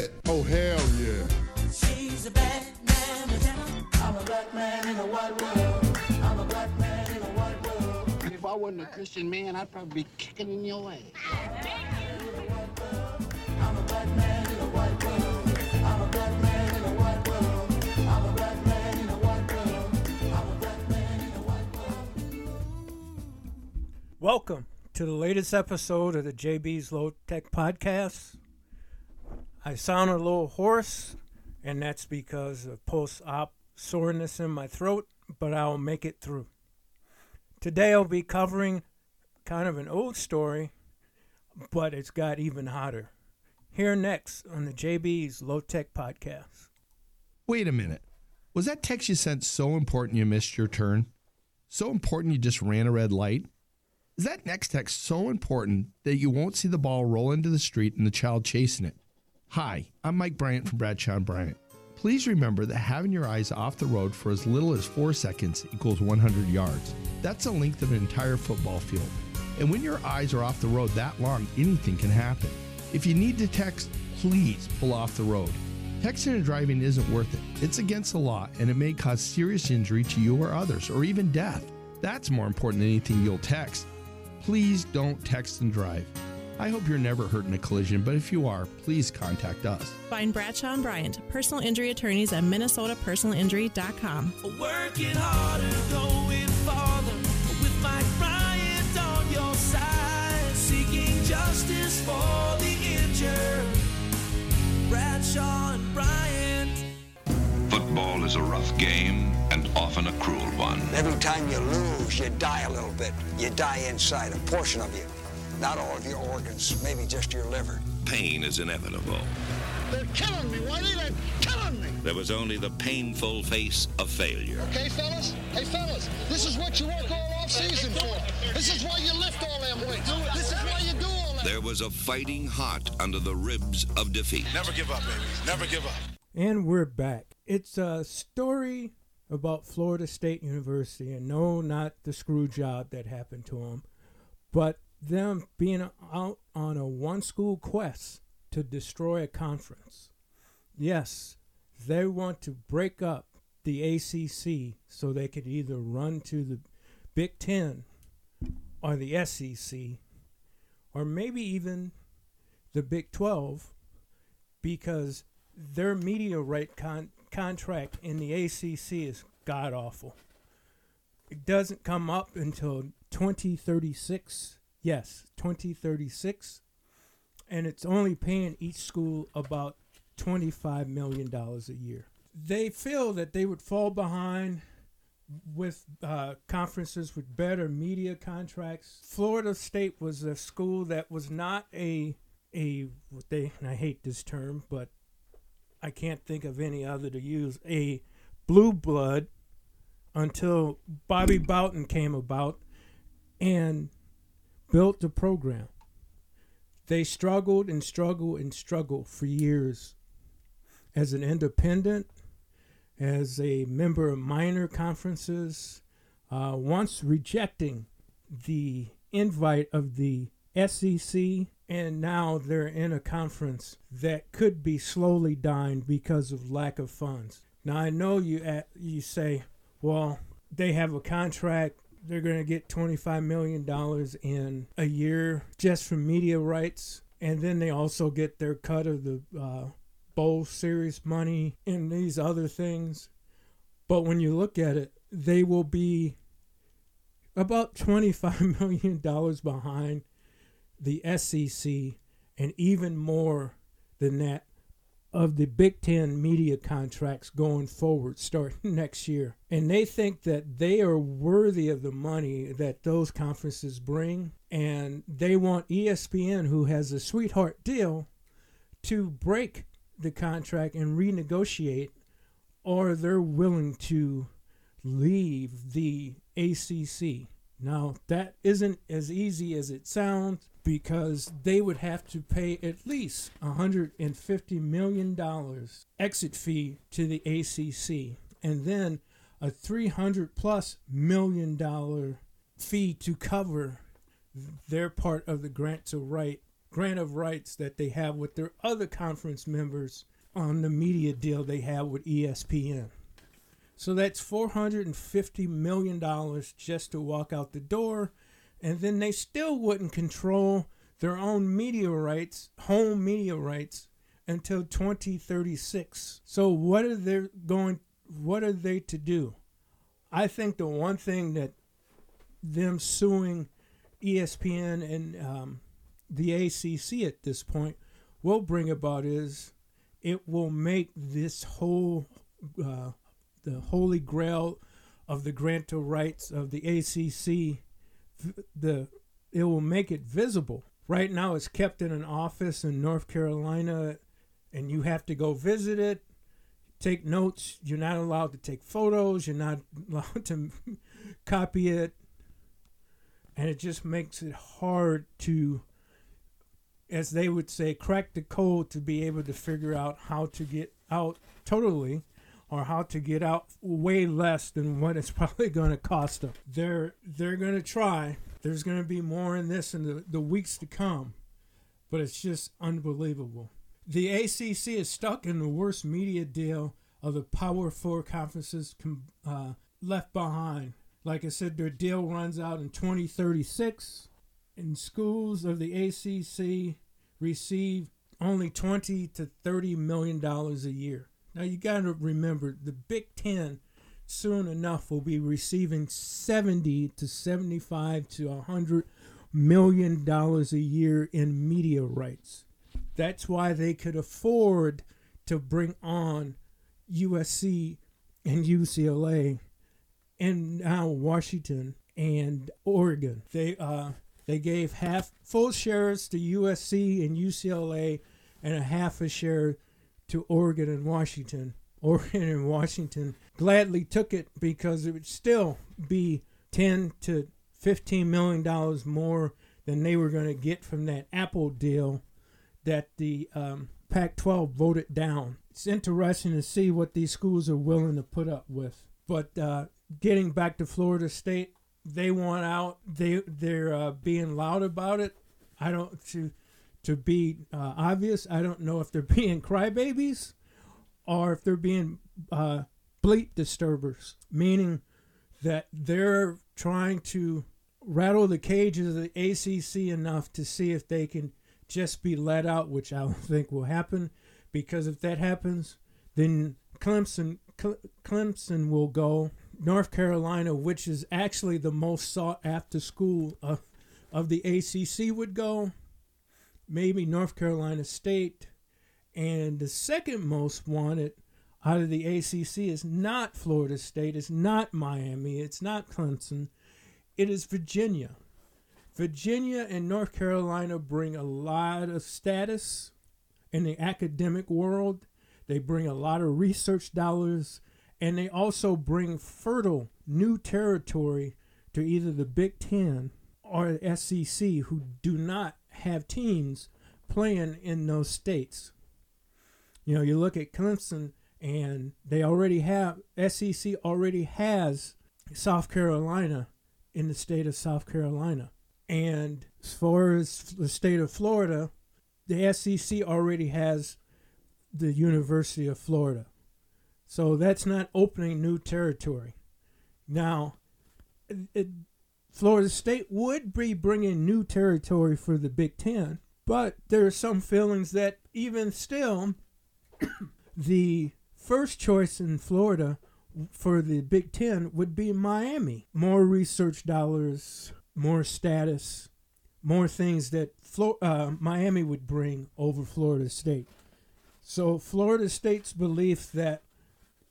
it. Oh, hell yeah. She's a bad man. I'm a black man in a white world. I'm a black man in a white world. If I wasn't a Christian man, I'd probably be kicking in your ass. I'm a black man in a white world. I'm a black man in a white world. I'm a black man in a white world. I'm a black man in a white world. Welcome to the latest episode of the JB's Low Tech Podcast. I sound a little hoarse, and that's because of post op soreness in my throat, but I'll make it through. Today I'll be covering kind of an old story, but it's got even hotter. Here next on the JB's Low Tech Podcast. Wait a minute. Was that text you sent so important you missed your turn? So important you just ran a red light? Is that next text so important that you won't see the ball roll into the street and the child chasing it? Hi, I'm Mike Bryant from Bradshaw and Bryant. Please remember that having your eyes off the road for as little as four seconds equals 100 yards. That's the length of an entire football field. And when your eyes are off the road that long, anything can happen. If you need to text, please pull off the road. Texting and driving isn't worth it. It's against the law and it may cause serious injury to you or others, or even death. That's more important than anything you'll text. Please don't text and drive. I hope you're never hurt in a collision, but if you are, please contact us. Find Bradshaw and Bryant, personal injury attorneys at minnesotapersonalinjury.com. Working harder, going farther. With Mike Bryant on your side. Seeking justice for the injured. Bradshaw and Bryant. Football is a rough game and often a cruel one. Every time you lose, you die a little bit. You die inside, a portion of you. Not all of your organs, maybe just your liver. Pain is inevitable. They're killing me, Whitey. They're killing me. There was only the painful face of failure. Okay, fellas? Hey, fellas, this is what you work all off season for. This is why you lift all them weights. This is why you do all that. There was a fighting heart under the ribs of defeat. Never give up, baby. Never give up. And we're back. It's a story about Florida State University, and no, not the screw job that happened to him, but them being out on a one school quest to destroy a conference. Yes, they want to break up the ACC so they could either run to the Big Ten or the SEC or maybe even the Big 12 because their media right con- contract in the ACC is god awful. It doesn't come up until 2036. Yes, 2036. And it's only paying each school about $25 million a year. They feel that they would fall behind with uh, conferences with better media contracts. Florida State was a school that was not a a they and I hate this term, but I can't think of any other to use a blue blood until Bobby Bowden came about and built the program. They struggled and struggled and struggled for years as an independent, as a member of minor conferences, uh, once rejecting the invite of the SEC, and now they're in a conference that could be slowly dying because of lack of funds. Now I know you at, you say, well, they have a contract. They're going to get $25 million in a year just from media rights. And then they also get their cut of the uh, bowl series money and these other things. But when you look at it, they will be about $25 million behind the SEC and even more than that of the Big Ten media contracts going forward starting next year. And they think that they are worthy of the money that those conferences bring. And they want ESPN, who has a sweetheart deal, to break the contract and renegotiate, or they're willing to leave the ACC. Now, that isn't as easy as it sounds because they would have to pay at least $150 million exit fee to the ACC and then a 300 plus million dollar fee to cover their part of the grant to right grant of rights that they have with their other conference members on the media deal they have with ESPN. So that's $450 million just to walk out the door. And then they still wouldn't control their own media rights, home media rights, until 2036. So what are they going what are they to do? I think the one thing that them suing ESPN and um, the ACC at this point will bring about is it will make this whole uh, the holy grail of the grant of rights of the ACC the it will make it visible. Right now, it's kept in an office in North Carolina, and you have to go visit it, take notes. You're not allowed to take photos. You're not allowed to copy it, and it just makes it hard to, as they would say, crack the code to be able to figure out how to get out totally or how to get out way less than what it's probably going to cost them. They're they're going to try. There's going to be more in this in the, the weeks to come, but it's just unbelievable. The ACC is stuck in the worst media deal of the Power Four conferences uh, left behind. Like I said, their deal runs out in 2036, and schools of the ACC receive only 20 to 30 million dollars a year. Now you got to remember the Big Ten soon enough will be receiving 70 to 75 to 100 million dollars a year in media rights. That's why they could afford to bring on USC and UCLA and now Washington and Oregon. They uh they gave half full shares to USC and UCLA and a half a share to Oregon and Washington. Oregon and Washington gladly took it because it would still be 10 to 15 million dollars more than they were going to get from that Apple deal that the um, Pac-12 voted down. It's interesting to see what these schools are willing to put up with. But uh, getting back to Florida State, they want out. They they're uh, being loud about it. I don't to be uh, obvious. I don't know if they're being crybabies or if they're being uh, disturbers, meaning that they're trying to rattle the cages of the ACC enough to see if they can just be let out, which I don't think will happen, because if that happens, then Clemson Cle- Clemson will go. North Carolina, which is actually the most sought after school of, of the ACC, would go. Maybe North Carolina State. And the second most wanted out of the ACC is not Florida State, it's not Miami, it's not Clemson, it is Virginia. Virginia and North Carolina bring a lot of status in the academic world. They bring a lot of research dollars, and they also bring fertile new territory to either the Big Ten or the SEC, who do not have teams playing in those states. You know, you look at Clemson, and they already have SEC already has South Carolina in the state of South Carolina. And as far as the state of Florida, the SEC already has the University of Florida. So that's not opening new territory. Now, it, Florida State would be bringing new territory for the Big Ten, but there are some feelings that even still, the first choice in Florida for the Big Ten would be Miami. More research dollars, more status, more things that Flo- uh, Miami would bring over Florida State. So Florida State's belief that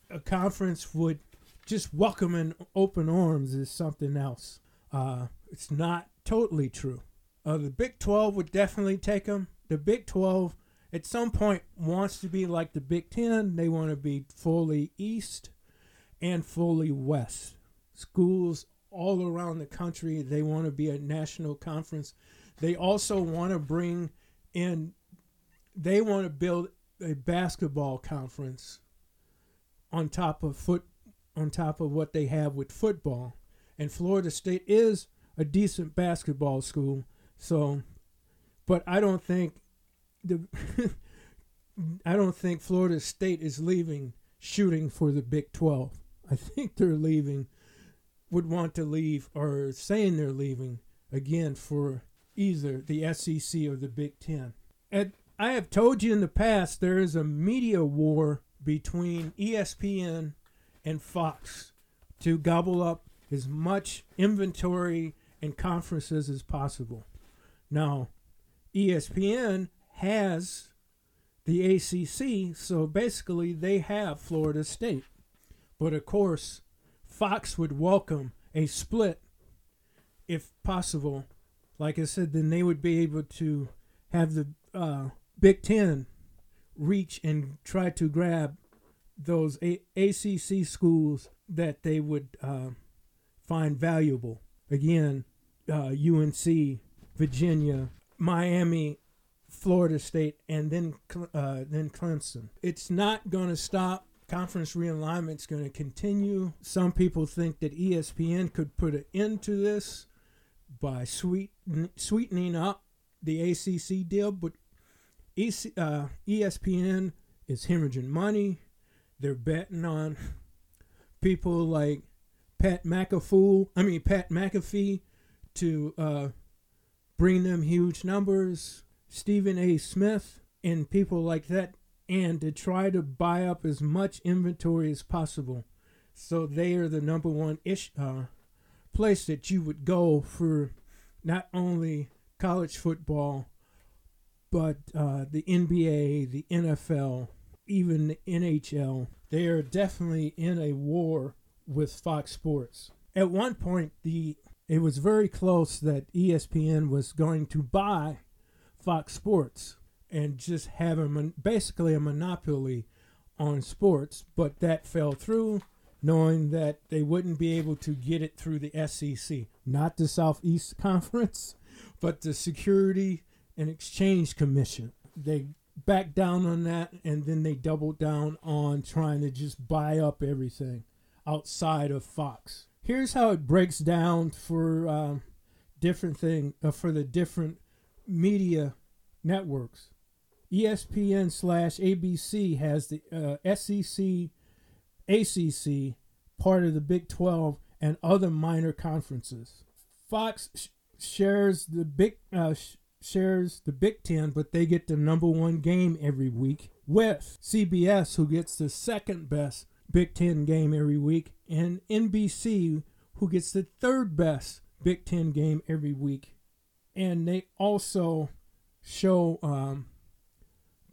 a conference would just welcome in open arms is something else. Uh, it's not totally true. Uh, the Big 12 would definitely take them. The Big 12 at some point wants to be like the Big 10. They want to be fully East and fully West. Schools all around the country, they want to be a national conference. They also want to bring in, they want to build a basketball conference on top of foot on top of what they have with football. And Florida State is a decent basketball school, so but I don't think the I don't think Florida State is leaving shooting for the Big 12. I think they're leaving would want to leave or saying they're leaving again for either the SEC or the Big 10. And I have told you in the past there is a media war between ESPN and Fox to gobble up as much inventory and conferences as possible. Now, ESPN has the ACC, so basically they have Florida State. But of course, Fox would welcome a split if possible. Like I said, then they would be able to have the uh, Big Ten reach and try to grab those a- ACC schools that they would uh, find valuable. Again, uh, UNC, Virginia, Miami, Florida State, and then uh, then Clemson. It's not going to stop. Conference realignment's going to continue. Some people think that ESPN could put an end to this by sweet, sweetening up the ACC deal, but EC, uh, ESPN is hemorrhaging money. They're betting on people like Pat McAfee. I mean Pat McAfee to uh, bring them huge numbers. Stephen A. Smith and people like that, and to try to buy up as much inventory as possible. So they are the number one ish uh, place that you would go for not only college football, but uh, the NBA, the NFL, even the NHL. They are definitely in a war with Fox Sports. At one point, the it was very close that ESPN was going to buy Fox Sports and just have a mon- basically a monopoly on sports, but that fell through, knowing that they wouldn't be able to get it through the SEC, not the Southeast Conference, but the Security and Exchange Commission. They backed down on that, and then they doubled down on trying to just buy up everything outside of Fox. Here's how it breaks down for um, different thing uh, for the different media networks. ESPN slash ABC has the uh, SEC, ACC, part of the Big 12, and other minor conferences. Fox sh- shares the big uh, sh- shares the Big Ten, but they get the number one game every week with CBS, who gets the second best Big Ten game every week, and NBC, who gets the third best Big Ten game every week. And they also show um,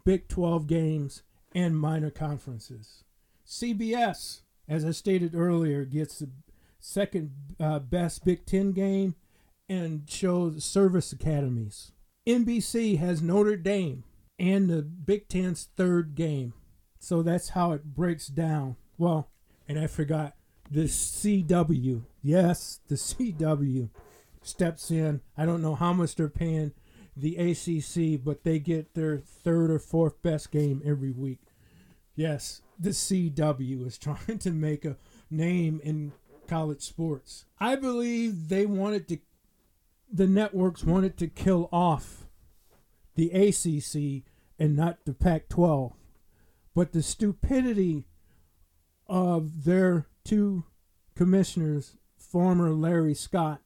Big 12 games and minor conferences. CBS, as I stated earlier, gets the second uh, best Big Ten game and shows service academies. NBC has Notre Dame and the Big Ten's third game. So that's how it breaks down. Well, and I forgot the CW. Yes, the CW steps in. I don't know how much they're paying the ACC, but they get their third or fourth best game every week. Yes, the CW is trying to make a name in college sports. I believe they wanted to, the networks wanted to kill off the ACC and not the Pac 12. But the stupidity of their two commissioners, former Larry Scott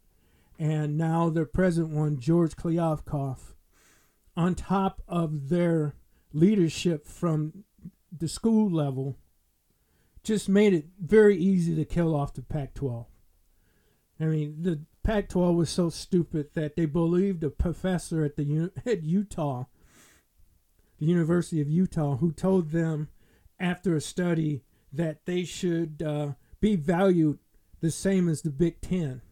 and now their present one, George Kliavkoff, on top of their leadership from the school level, just made it very easy to kill off the Pac 12. I mean, the Pac 12 was so stupid that they believed a professor at the at Utah, the University of Utah, who told them after a study that they should uh, be valued the same as the Big Ten.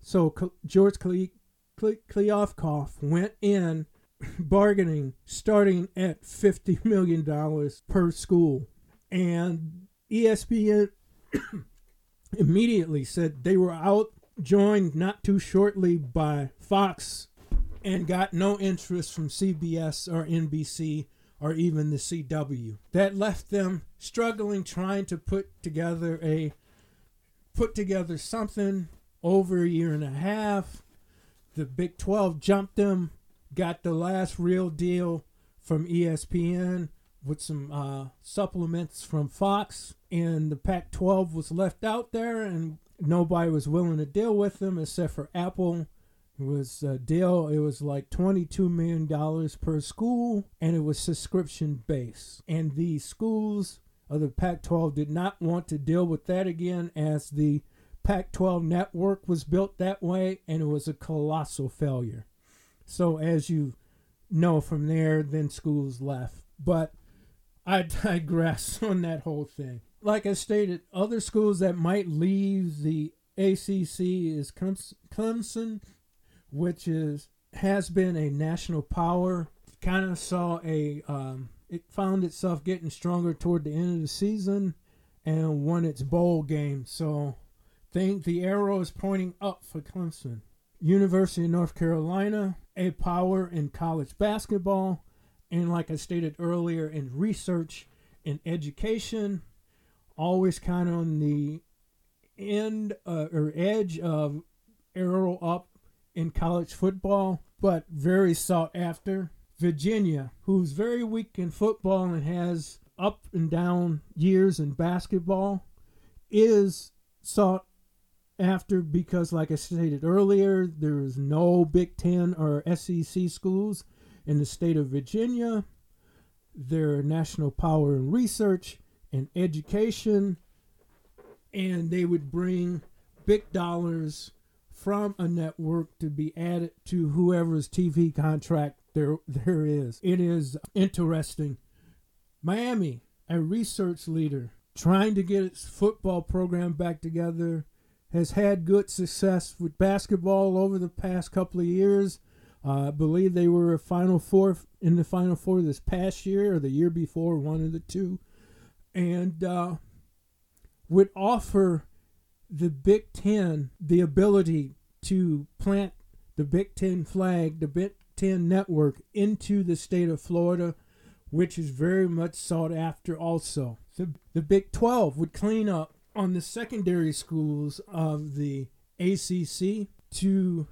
So K- George Kle- Kle- Kliavkoff went in bargaining starting at $50 million per school. And ESPN immediately said they were out, joined not too shortly by Fox, and got no interest from CBS or NBC or even the CW. That left them struggling trying to put together a put together something over a year and a half. The Big 12 jumped them got the last real deal from ESPN with some uh, supplements from Fox, and the Pac 12 was left out there, and nobody was willing to deal with them except for Apple. Was uh, a deal, it was like $22 million per school, and it was subscription based. And the schools of the Pac 12 did not want to deal with that again as the Pac 12 network was built that way, and it was a colossal failure. So, as you know from there, then schools left. But I digress on that whole thing. Like I stated, other schools that might leave the ACC is Clems- Clemson, which is has been a national power. Kind of saw a um, it found itself getting stronger toward the end of the season and won its bowl game. So, think the arrow is pointing up for Clemson. University of North Carolina, a power in college basketball, and like I stated earlier, in research and education, always kind of on the end uh, or edge of arrow up in college football, but very sought after. Virginia, who's very weak in football and has up and down years in basketball, is sought after because, like I stated earlier, there is no Big Ten or SEC schools in the state of Virginia. They're a national power in research and education, and they would bring big dollars from a network to be added to whoever's TV contract there there is. It is interesting. Miami, a research leader, trying to get its football program back together, has had good success with basketball over the past couple of years. Uh, I believe they were a Final Four in the Final Four this past year or the year before, one of the two, and uh, would offer the Big Ten the ability to plant the Big Ten flag, the Big Ten network into the state of Florida, which is very much sought after also. The, the Big 12 would clean up on the secondary schools of the ACC to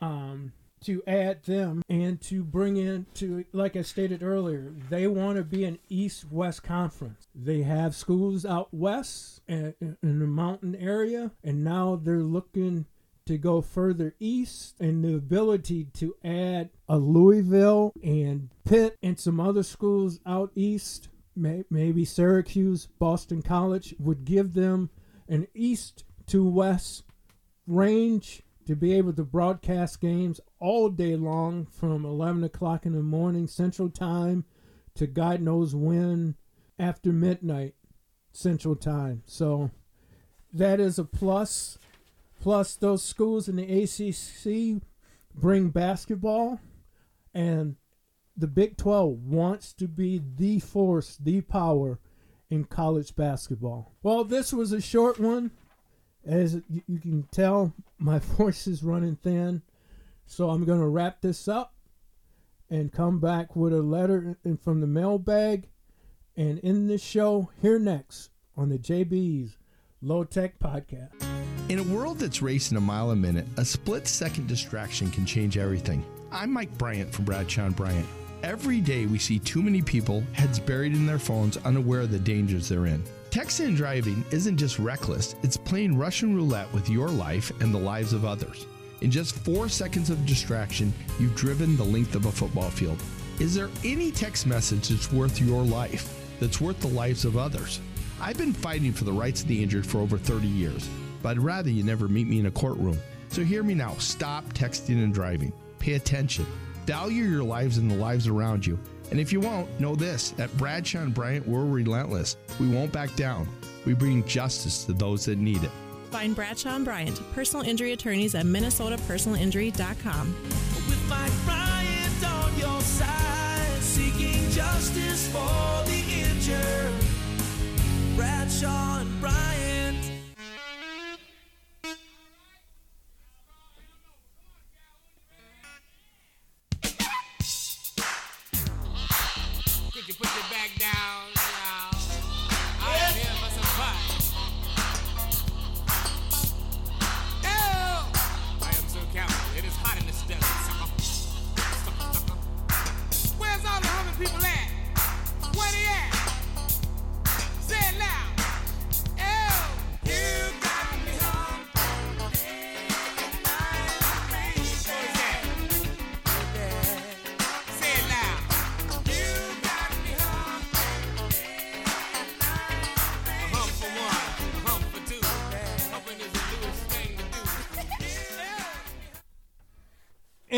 um, to add them and to bring in to like I stated earlier, they want to be an east-west conference. They have schools out west in, the mountain area, and now they're looking to go further east and the ability to add a Louisville and Pitt and some other schools out east, may, maybe Syracuse, Boston College, would give them an east to west range to be able to broadcast games all day long from 11 o'clock in the morning Central Time to God knows when after midnight Central Time. So that is a plus. Plus, those schools in the ACC bring basketball, and the Big 12 wants to be the force, the power in college basketball. Well, this was a short one. As you can tell, my voice is running thin. So I'm going to wrap this up and come back with a letter from the mailbag and in this show here next on the JB's Low Tech Podcast. In a world that's racing a mile a minute, a split second distraction can change everything. I'm Mike Bryant from Bradshaw and Bryant. Every day we see too many people, heads buried in their phones, unaware of the dangers they're in. Texting and driving isn't just reckless, it's playing Russian roulette with your life and the lives of others. In just four seconds of distraction, you've driven the length of a football field. Is there any text message that's worth your life, that's worth the lives of others? I've been fighting for the rights of the injured for over 30 years, but I'd rather you never meet me in a courtroom. So hear me now stop texting and driving. Pay attention. Value your lives and the lives around you. And if you won't, know this at Bradshaw and Bryant, we're relentless. We won't back down. We bring justice to those that need it. Find Bradshaw and Bryant, personal injury attorneys at minnesotapersonalinjury.com. With Mike Bryant on your side, seeking justice for the injured. Bradshaw and Bryant. Down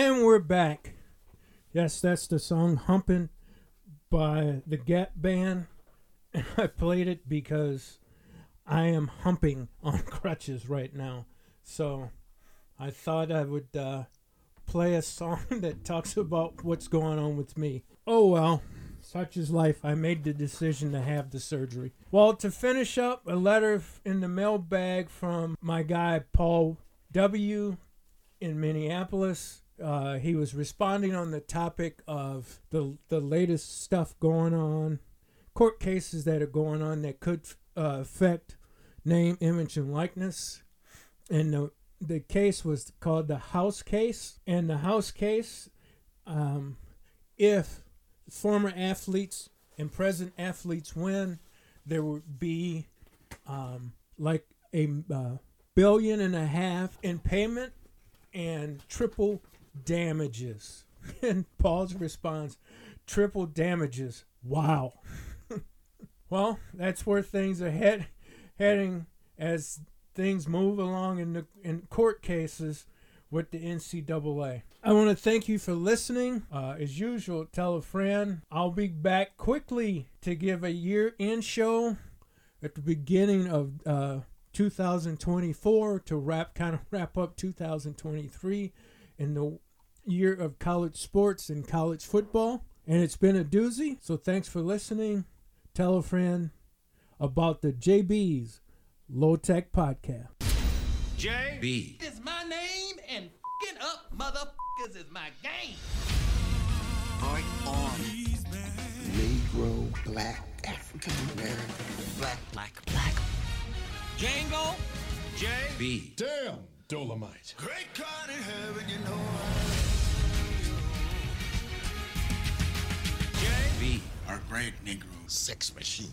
we're back. Yes, that's the song Humpin' by the Gap Band. And I played it because I am humping on crutches right now. So I thought I would uh, play a song that talks about what's going on with me. Oh well, such is life. I made the decision to have the surgery. Well, to finish up, a letter in the mailbag from my guy Paul W. in Minneapolis. Uh, he was responding on the topic of the the latest stuff going on, court cases that are going on that could uh, affect name, image, and likeness. And the the case was called the House case. And the House case, um, if former athletes and present athletes win, there would be um, like a uh, billion and a half in payment and triple damages. And Paul's response, triple damages. Wow. well, that's where things are head, heading as things move along in the in court cases with the NCAA. I want to thank you for listening. Uh, as usual, tell a friend. I'll be back quickly to give a year in show at the beginning of uh, 2024 to wrap kind of wrap up 2023 in the year of college sports and college football. And it's been a doozy. So thanks for listening. Tell a friend about the JB's Low Tech Podcast. J B. is my name and fing up motherfuckers is my game. Art on. Negro, black, African American, black, black, black. Django, J B. Damn, Dolomite. Great God in heaven, you know J B. Our great Negro sex machine.